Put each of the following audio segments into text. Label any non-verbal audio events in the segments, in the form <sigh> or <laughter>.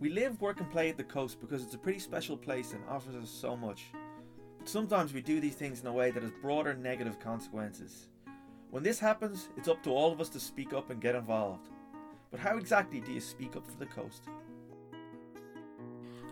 We live, work, and play at the coast because it's a pretty special place and offers us so much. But sometimes we do these things in a way that has broader negative consequences. When this happens, it's up to all of us to speak up and get involved. But how exactly do you speak up for the coast?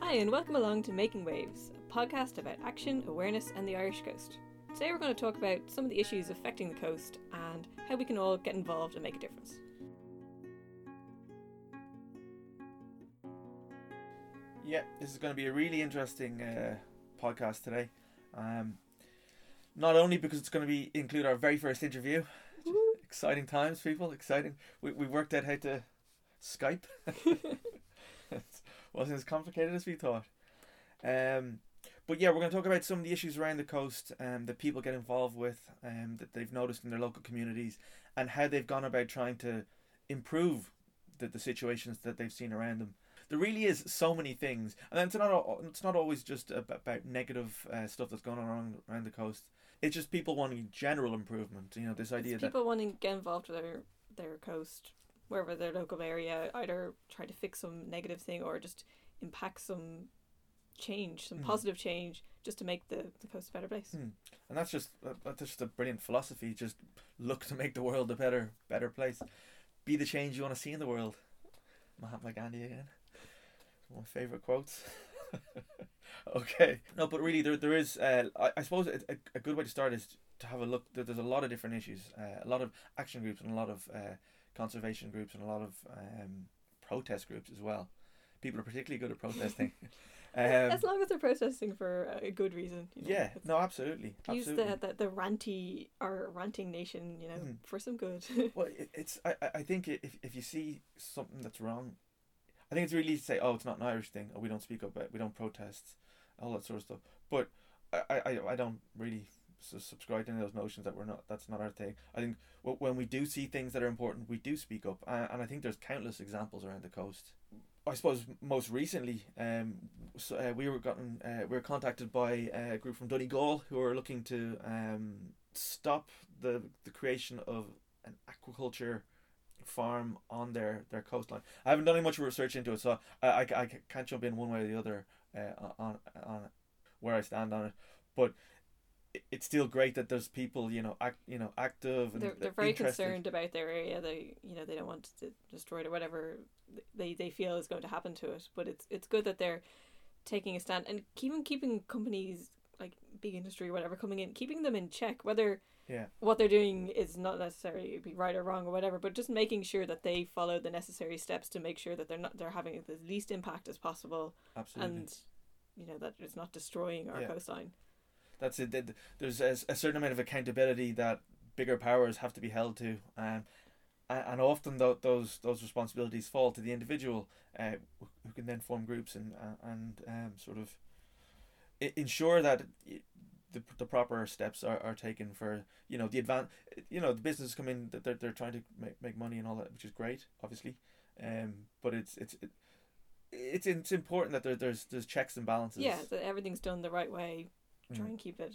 Hi, and welcome along to Making Waves, a podcast about action, awareness, and the Irish coast. Today we're going to talk about some of the issues affecting the coast and how we can all get involved and make a difference. Yeah, this is going to be a really interesting uh, podcast today. Um, not only because it's going to be include our very first interview, exciting times, people, exciting. We we worked out how to Skype. it <laughs> wasn't as complicated as we thought. Um, but yeah, we're going to talk about some of the issues around the coast um, that people get involved with, um, that they've noticed in their local communities, and how they've gone about trying to improve the, the situations that they've seen around them. There really is so many things, and it's not it's not always just about negative uh, stuff that's going on around around the coast. It's just people wanting general improvement. You know, this idea It's that people wanting to get involved with their, their coast, wherever their local area, either try to fix some negative thing or just impact some change, some Mhm. positive change, just to make the, the coast a better place. Hmm. and that's just that's just a brilliant philosophy. Just look to make the world a better better place. Be the change you want to see in the world. Mahatma Gandhi again. One of my favorite quotes. <laughs> okay, no, but really, there there is. Uh, I, I suppose a, a, a good way to start is to have a look. There, there's a lot of different issues. Uh, a lot of action groups and a lot of uh, conservation groups and a lot of um, protest groups as well. People are particularly good at protesting. <laughs> um, as long as they're protesting for a good reason. You know, yeah, no, absolutely, use the, the the ranty or ranting nation, you know, Mm. for some good. Well, <laughs> it, it's I, I- I think if if you see something that's wrong, I think it's really easy to say, oh, it's not an Irish thing, or we don't speak up, we don't protest, all that sort of stuff. But I I, I- don't really subscribe to any of those notions that we're not that's not our thing. I think when we do see things that are important, we do speak up, and, and I think there's countless examples around the coast. I suppose most recently, um, so, uh, we were gotten uh, we were contacted by a group from Donegal who are looking to um, stop the the creation of an aquaculture farm on their, their coastline. I haven't done any much research into it, so I, I, I can't jump in one way or the other uh, on on where I stand on it. But it's still great that there's people you know act you know active and they're they're very interested. concerned about their area. They you know they don't want to destroy it or whatever they they feel is going to happen to it. But it's it's good that they're taking a stand and keeping keeping companies big industry or whatever coming in, keeping them in check. Whether Yeah, what they're doing is not necessarily be right or wrong or whatever, but just making sure that they follow the necessary steps to make sure that they're not they're having the least impact as possible absolutely. and you know that it's not destroying our Yeah. coastline. That's it. There's a, a certain amount of accountability that bigger powers have to be held to, um, and, and often tho- those those responsibilities fall to the individual, uh, who can then form groups and and um, sort of ensure that the, the proper steps are, are taken for you know the advan you know the businesses come in that they're, they're trying to make, make money and all that which is great obviously um but it's it's it, it's it's important that there, there's there's checks and balances Yeah, that everything's done the right way. Try Mm. and keep it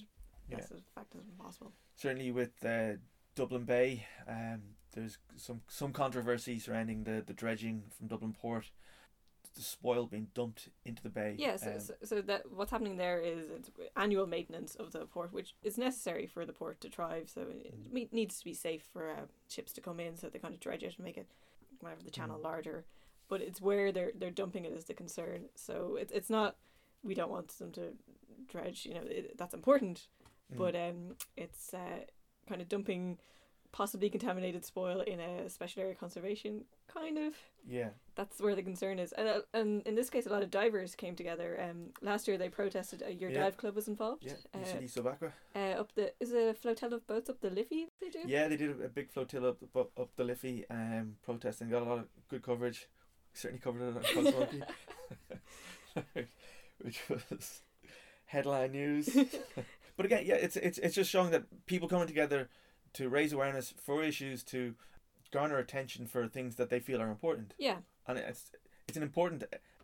Yeah. as effective as possible. certainly with uh, Dublin Bay, um, there's some some controversy surrounding the, the dredging from Dublin Port, the spoil being dumped into the bay. Yeah, so, um, so, so that what's happening there is it's annual maintenance of the port, which is necessary for the port to thrive. So it Mm. needs to be safe for uh, ships to come in, so they kind of dredge it and make it whatever the channel Mm. larger. But it's where they're they're dumping it is the concern. So it's it's not we don't want them to dredge. You know it, that's important, mm, but um, it's uh, kind of dumping possibly contaminated spoil in a special area conservation kind of yeah, that's where the concern is. And, uh, and in this case, a lot of divers came together. Um, last year they protested. Uh, your Yeah. dive club was involved. yeah, Uh, UCD Subaqua. uh, up the is it a flotilla of boats up the Liffey. They do. Yeah, they did a, a big flotilla up, up, up the Liffey, um, protesting. Got a lot of good coverage. Certainly covered it on <laughs> <laughs> which was headline news. <laughs> but again, yeah, it's it's it's just showing that people coming together to raise awareness for issues to garner attention for things that they feel are important, Yeah, and it's it's an important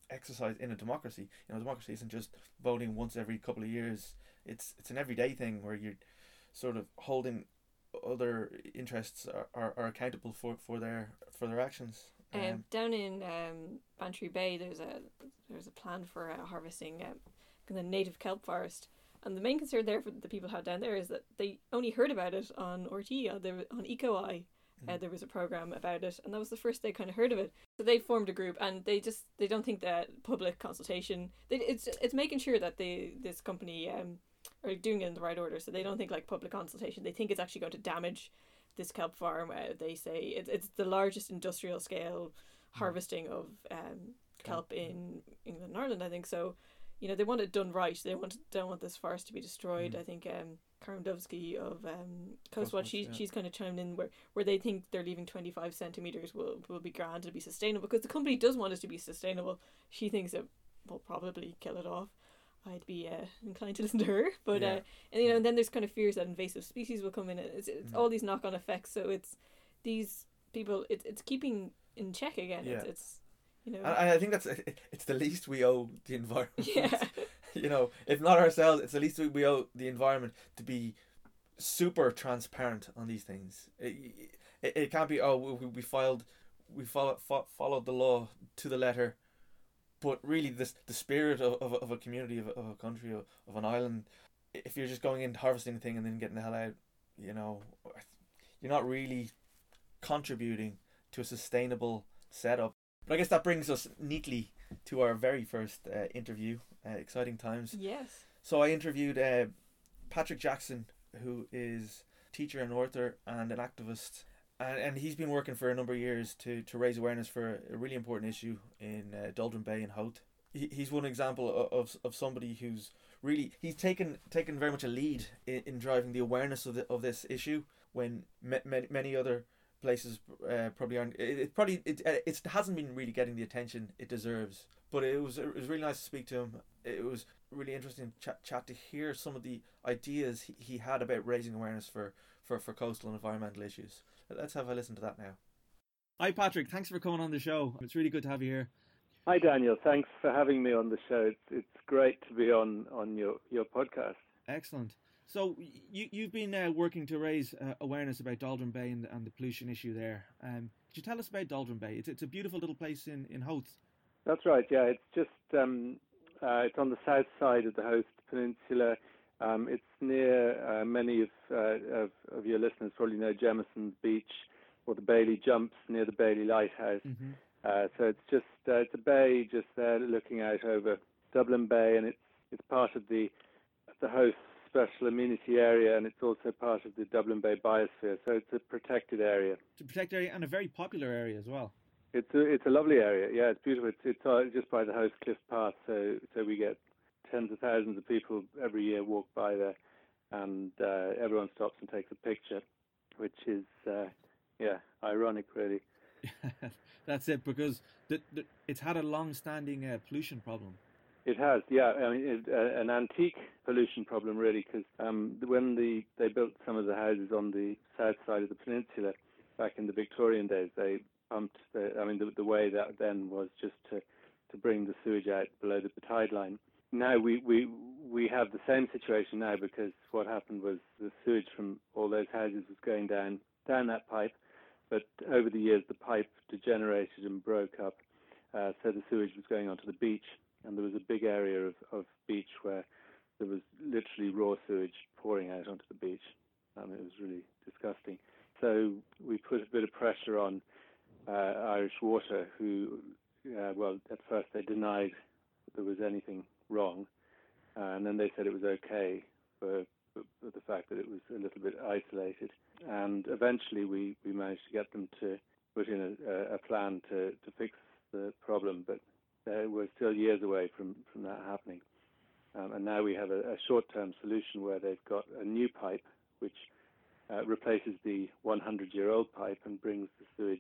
exercise in a democracy. You know, democracy isn't just voting once every couple of years. It's it's an everyday thing where you're sort of holding other interests are, are, are accountable for, for their for their actions. Um, Um, down in um, Bantry Bay, there's a there's a plan for uh, harvesting um, the native kelp forest, and the main concern there for the people had down there is that they only heard about it on RT on the on EcoEye. Uh, Mm. there was a program about it, and that was the first they kind of heard of it. So they formed a group, and they just they don't think that public consultation. They, it's it's making sure that they this company um are doing it in the right order. So they don't think like public consultation. They think it's actually going to damage this kelp farm. Uh, they say it's it's the largest industrial scale harvesting of um, kelp Kelp, in England and Ireland. I think so. You know they want it done right. They want don't want this forest to be destroyed. Mm. I think um, Karin Dubsky of um, Coastwatch, Coastwatch, she, yeah. she's kind of chimed in where, where they think they're leaving 25 centimetres will, will be grand to be sustainable because the company does want us to be sustainable. She thinks it will probably kill it off. I'd be uh, inclined to <laughs> listen to her, but Yeah. uh, and you know, and then there's kind of fears that invasive species will come in. It's, it's Mm. all these knock on effects. So it's these people. It's it's keeping in check again. It's, Yeah. it's you know. I I think that's it's the least we owe the environment. <laughs> yeah. <laughs> you know, if not ourselves, it's the least we- we owe the environment to be super transparent on these things. It, it, it can't be oh we, we filed we follow, fo- followed the law to the letter, but really this the spirit of, of, of a community of, a- of a country of, of an island. If you're just going in harvesting a thing and then getting the hell out, you know, you're not really contributing to a sustainable setup. But I guess that brings us neatly to our very first uh, interview. Uh, exciting times. Yes. So I interviewed uh, Patrick Jackson, who is teacher and author and an activist, and, and he's been working for a number of years to, to raise awareness for a really important issue in uh, Doldrum Bay and Howth. He, he's one example of, of of somebody who's really he's taken taken very much a lead in, in driving the awareness of the, of this issue when ma- many many other places uh, probably aren't. It, it probably it uh, it hasn't been really getting the attention it deserves. But it was it was really nice to speak to him. It was really interesting chat chat to hear some of the ideas he, he had about raising awareness for, for, for coastal and environmental issues. Let's have a listen to that now. Hi Patrick, thanks for coming on the show. It's really good to have you here. Hi, Daniel. Thanks for having me on the show. It's, it's great to be on, on your, your podcast. Excellent. So you you've been uh, working to raise uh, awareness about Doldrum Bay and, and the pollution issue there. Um, could you tell us about Doldrum Bay? It's it's a beautiful little place in in Howth. That's right. Yeah, it's just um, uh, it's on the south side of the Howth Peninsula. Um, it's near uh, many of, uh, of of your listeners probably know Jemison Beach or the Bailey Jumps near the Baily Lighthouse. Mm-hmm. Uh, so it's just uh, it's a bay just there looking out over Dublin Bay, and it's it's part of the the Howth Special Amenity Area, and it's also part of the Dublin Bay Biosphere. So it's a protected area. It's a protected area and a very popular area as well. It's a it's a lovely area. Yeah, it's beautiful. It's it's uh, just by the Howth Cliff Path, so so we get tens of thousands of people every year walk by there, and uh, everyone stops and takes a picture, which is uh, yeah ironic really. <laughs> That's it because the, the, it's had a long-standing uh, pollution problem. It has, yeah. I mean, it, uh, an antique pollution problem, really, because um, when the they built some of the houses on the south side of the peninsula back in the Victorian days, they pumped. The, I mean, the, the way that then was just to to bring the sewage out below the tide line. Now we we we have the same situation now because what happened was the sewage from all those houses was going down down that pipe, but over the years the pipe degenerated and broke up, uh, so the sewage was going onto the beach and there was a big area of, of beach where there was literally raw sewage pouring out onto the beach. Um, it was really disgusting. So we put a bit of pressure on uh, Irish Water, who, uh, well, at first they denied there was anything wrong, uh, and then they said it was okay for, for, for the fact that it was a little bit isolated. And eventually we, we managed to get them to put in a, a plan to, to fix the problem, but uh, we're still years away from, from that happening. Um, and now we have a, a short-term solution where they've got a new pipe which uh, replaces the 100-year-old pipe and brings the sewage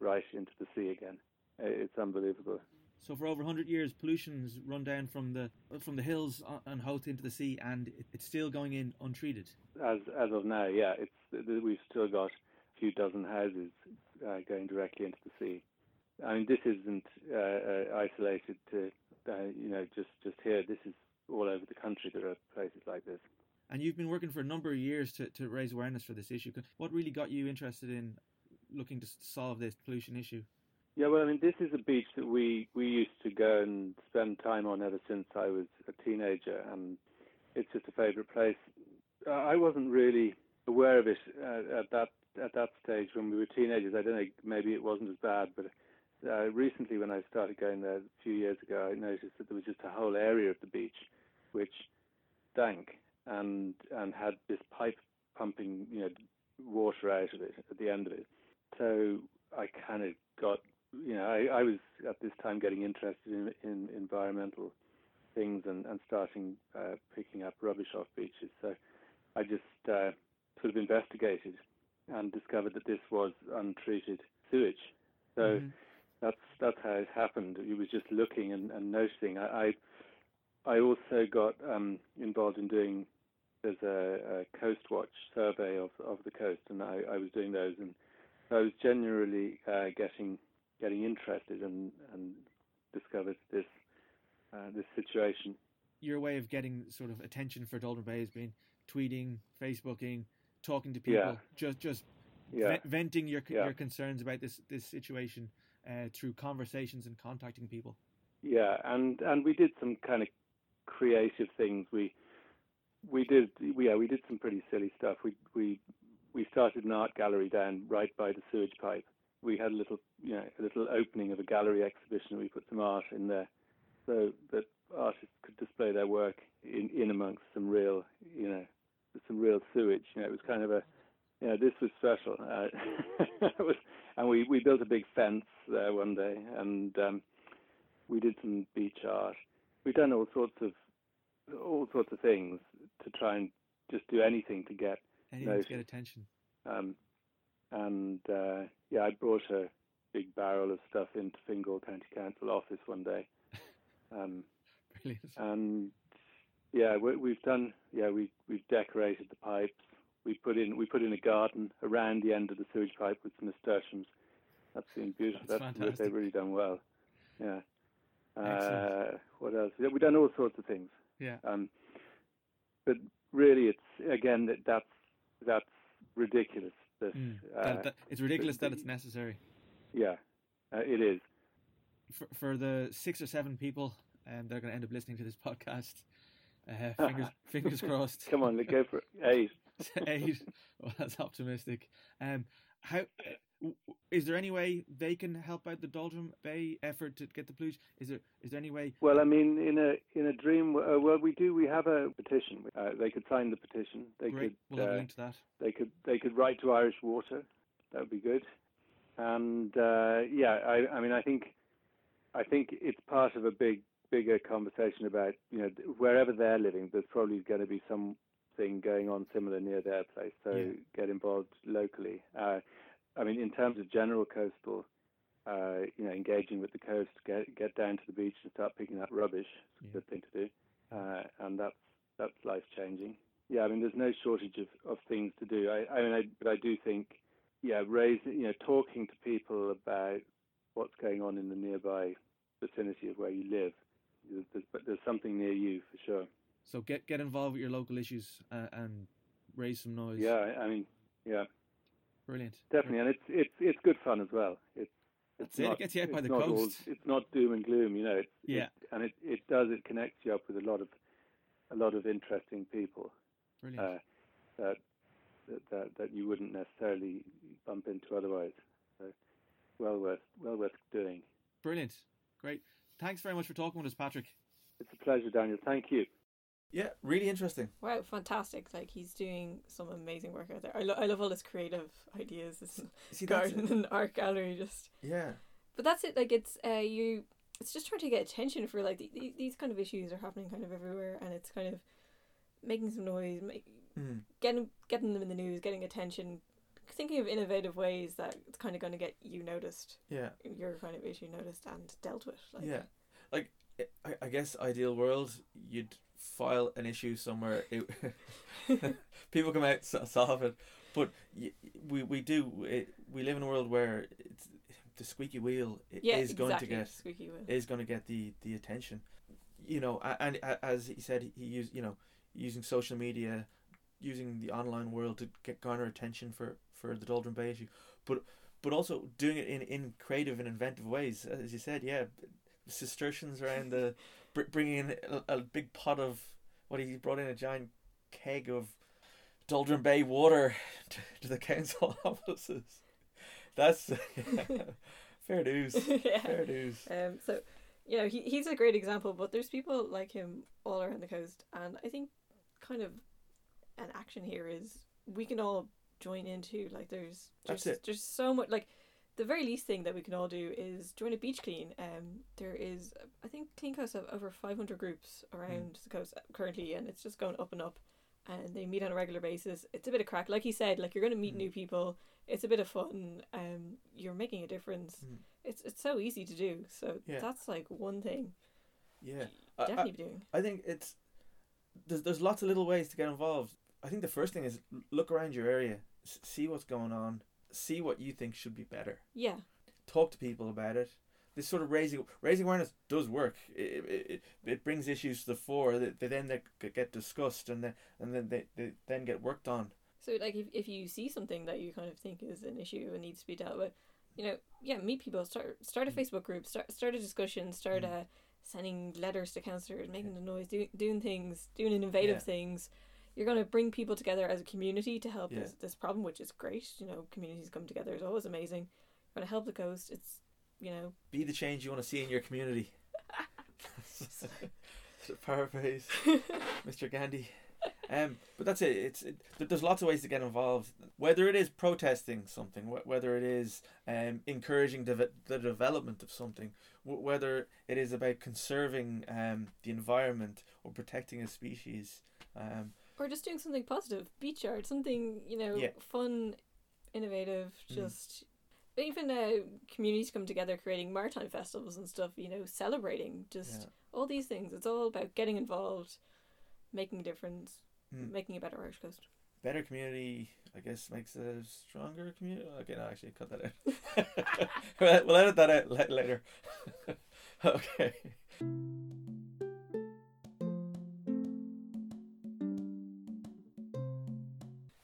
right into the sea again. Uh, It's unbelievable. So for over 100 years, pollution's run down from the from the hills and Howth into the sea, and it's still going in untreated. As as of now, yeah, it's we've still got a few dozen houses uh, going directly into the sea. I mean, this isn't uh, uh, isolated to uh, you know just just here. This is all over the country. There are places like this. And you've been working for a number of years to, to raise awareness for this issue. What really got you interested in looking to solve this pollution issue? Yeah, well, I mean, this is a beach that we we used to go and spend time on ever since I was a teenager, and it's just a favourite place. Uh, I wasn't really aware of it at that at that stage when we were teenagers. I don't know, maybe it wasn't as bad, but uh, recently when I started going there a few years ago, I noticed that there was just a whole area of the beach which stank and and had this pipe pumping, you know, water out of it at the end of it. So I kind of got, you know, I, I was at this time getting interested in, in environmental things and, and starting uh, picking up rubbish off beaches. So I just uh, sort of investigated and discovered that this was untreated sewage. So mm-hmm. that's that's how it happened. He was just looking and, and noticing. I, I I also got um, involved in doing there's a, a Coast Watch survey of of the coast, and I, I was doing those, and I was generally uh, getting getting interested and and discovered this uh, this situation. Your way of getting sort of attention for Doldrum Bay has been tweeting, Facebooking, talking to people, yeah. just just yeah. venting your yeah. your concerns about this this situation uh, through conversations and contacting people. Yeah, and and we did some kind of creative things. We we did yeah we did some pretty silly stuff. We we we started an art gallery down right by the sewage pipe. We had a little you know a little opening of a gallery exhibition. We put some art in there so that artists could display their work in in amongst some real you know some real sewage. You know it was kind of a you know this was special. Uh, <laughs> was, and we we built a big fence there one day and. Um, we did some beach art. We've done all sorts of all sorts of things to try and just do anything to get anything to get attention. Um, and uh, yeah, I brought a big barrel of stuff into Fingal County Council office one day. <laughs> Um, Brilliant. And yeah, we, have done. Yeah, we we've decorated the pipes. We put in we put in a garden around the end of the sewage pipe with some nasturtiums. That's been beautiful. That's, That's fantastic. They've really done well. Yeah. Uh, what else? We've done all sorts of things. Yeah. Um, but really, it's again that that's that's ridiculous. This, mm. uh, that, that, it's ridiculous that it's necessary. Yeah, uh, it is. For for the six or seven people um, they're going to end up listening to this podcast, uh, <laughs> fingers fingers crossed. Come on, let's go for eight. <laughs> eight. Well, that's optimistic. Um, how is there any way they can help out the Doldrum Bay effort to get the pollution? Is there is there any way? Well, I mean, in a in a dream, uh, well, we do. We have a petition. Uh, they could sign the petition. They Great. could. We'll have uh, a link to that. They could they could write to Irish Water. That would be good. And uh, yeah, I, I mean, I think I think it's part of a big bigger conversation about you know wherever they're living. There's probably going to be something going on similar near their place. So yeah. get involved locally. Uh, I mean, in terms of general coastal, uh, you know, engaging with the coast, get get down to the beach and start picking up rubbish. It's a good thing to do, uh, and that's that's life changing. Yeah, I mean, there's no shortage of, of things to do. I, I mean, I, but I do think, yeah, raising, you know, talking to people about what's going on in the nearby vicinity of where you live. There's, there's, there's something near you for sure. So get get involved with your local issues uh, and raise some noise. Yeah, I mean, yeah. Brilliant. Definitely, and it's it's it's good fun as well. It's it's That's not, it. gets you out by the coast. It's not doom and gloom, you know. It's, yeah. It, and it, it does it connects you up with a lot of a lot of interesting people. Brilliant. Uh, that, that that you wouldn't necessarily bump into otherwise. So well worth well worth doing. Brilliant. Great. Thanks very much for talking with us, Patrick. It's a pleasure, Daniel. Thank you. Yeah, really interesting. Wow, fantastic! Like he's doing some amazing work out there. I, lo- I love all his creative ideas. This <laughs> See, garden and art gallery, just yeah. But that's it. Like it's uh you. It's just trying to get attention for like the, the, these kind of issues are happening kind of everywhere, and it's kind of making some noise, make, mm. getting getting them in the news, getting attention, thinking of innovative ways that it's kind of going to get you noticed. Yeah. Your kind of issue noticed and dealt with. Like. Yeah, like I, I guess ideal world you'd file an issue somewhere. It, <laughs> people come out solve it, but we we do it, we live in a world where it's, the squeaky wheel yeah, is exactly. going to get squeaky wheel. is going to get the the attention. You know, and, and as he said, he used you know using social media, using the online world to get garner attention for for the Doldrum Bay issue, but but also doing it in, in creative and inventive ways. As you said, yeah, nasturtiums around the <laughs> bringing in a, a big pot of what he brought in a giant keg of Doldrum Bay water <laughs> to, to the council <laughs> offices. That's yeah, <laughs> fair dues. yeah. Fair dues. Um, so, you know, he, he's a great example, but there's people like him all around the coast. And I think kind of an action here is we can all join into, like, there's there's, there's so much, like, the very least thing that we can all do is join a beach clean. Um, there is, I think, Clean Coast have over 500 groups around the coast currently, and it's just going up and up. And they meet on a regular basis. It's a bit of crack, like you said. Like you're going to meet Mm. new people. It's a bit of fun. Um, you're making a difference Mm. it's it's so easy to do. So Yeah. that's like one thing Yeah. you I- I- definitely doing. I think it's there's there's lots of little ways to get involved. I think the first thing is look around your area, s- see what's going on, see what you think should be better. Yeah, Talk to people about it. This sort of raising raising awareness does work. It, it, it, it brings issues to the fore that they then they get discussed and then and then they, they then get worked on. So like if if you see something that you kind of think is an issue and needs to be dealt with, you know, yeah, meet people, start start a Mm. Facebook group, start start a discussion, start Mm. uh, sending letters to councillors, making the noise, doing doing things, doing innovative Yeah. things. You're gonna bring people together as a community to help Yeah. this this problem, which is great. You know, communities come together is always amazing. You're gonna help the coast. It's you know, Be the change you want to see in your community. To Paraphrase Mr. Gandhi. Um, but that's it. It's it, there's lots of ways to get involved. Whether it is protesting something, wh- whether it is um, encouraging deve- the development of something, w- whether it is about conserving um, the environment or protecting a species. Um, or just doing something positive beach art something you know Yeah. fun innovative Mm. just even uh, communities come together creating maritime festivals and stuff you know celebrating just yeah. all these things it's all about getting involved making a difference Mm. making a better irish coast Better community, I guess, makes a stronger community. Okay, no, actually, cut that out. <laughs> <laughs> we'll we'll edit that out later. <laughs> okay.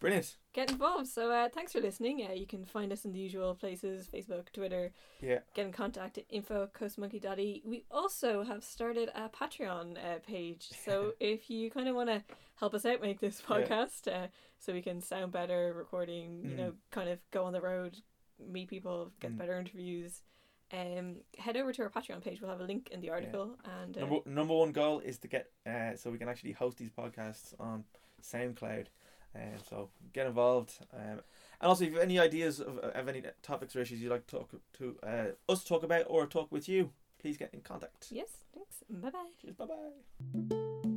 Brilliant. get involved so uh, thanks for listening uh, you can find us in the usual places facebook twitter Yeah. get in contact at info coastmonkey.ie. We also have started a Patreon uh, page. <laughs> So if you kind of want to help us out make this Yeah. podcast uh, so we can sound better, recording, you Mm. know, kind of go on the road, meet people, get Mm. better interviews, um, head over to our Patreon page. We'll have a link in the article. And uh, Number number one goal is to get uh, so we can actually host these podcasts on SoundCloud, and so get involved. Um, and also, if you have any ideas of, of any topics or issues you'd like to talk to uh, us talk about or talk with you, please get in contact. yes, thanks. Bye bye. Cheers. Bye bye.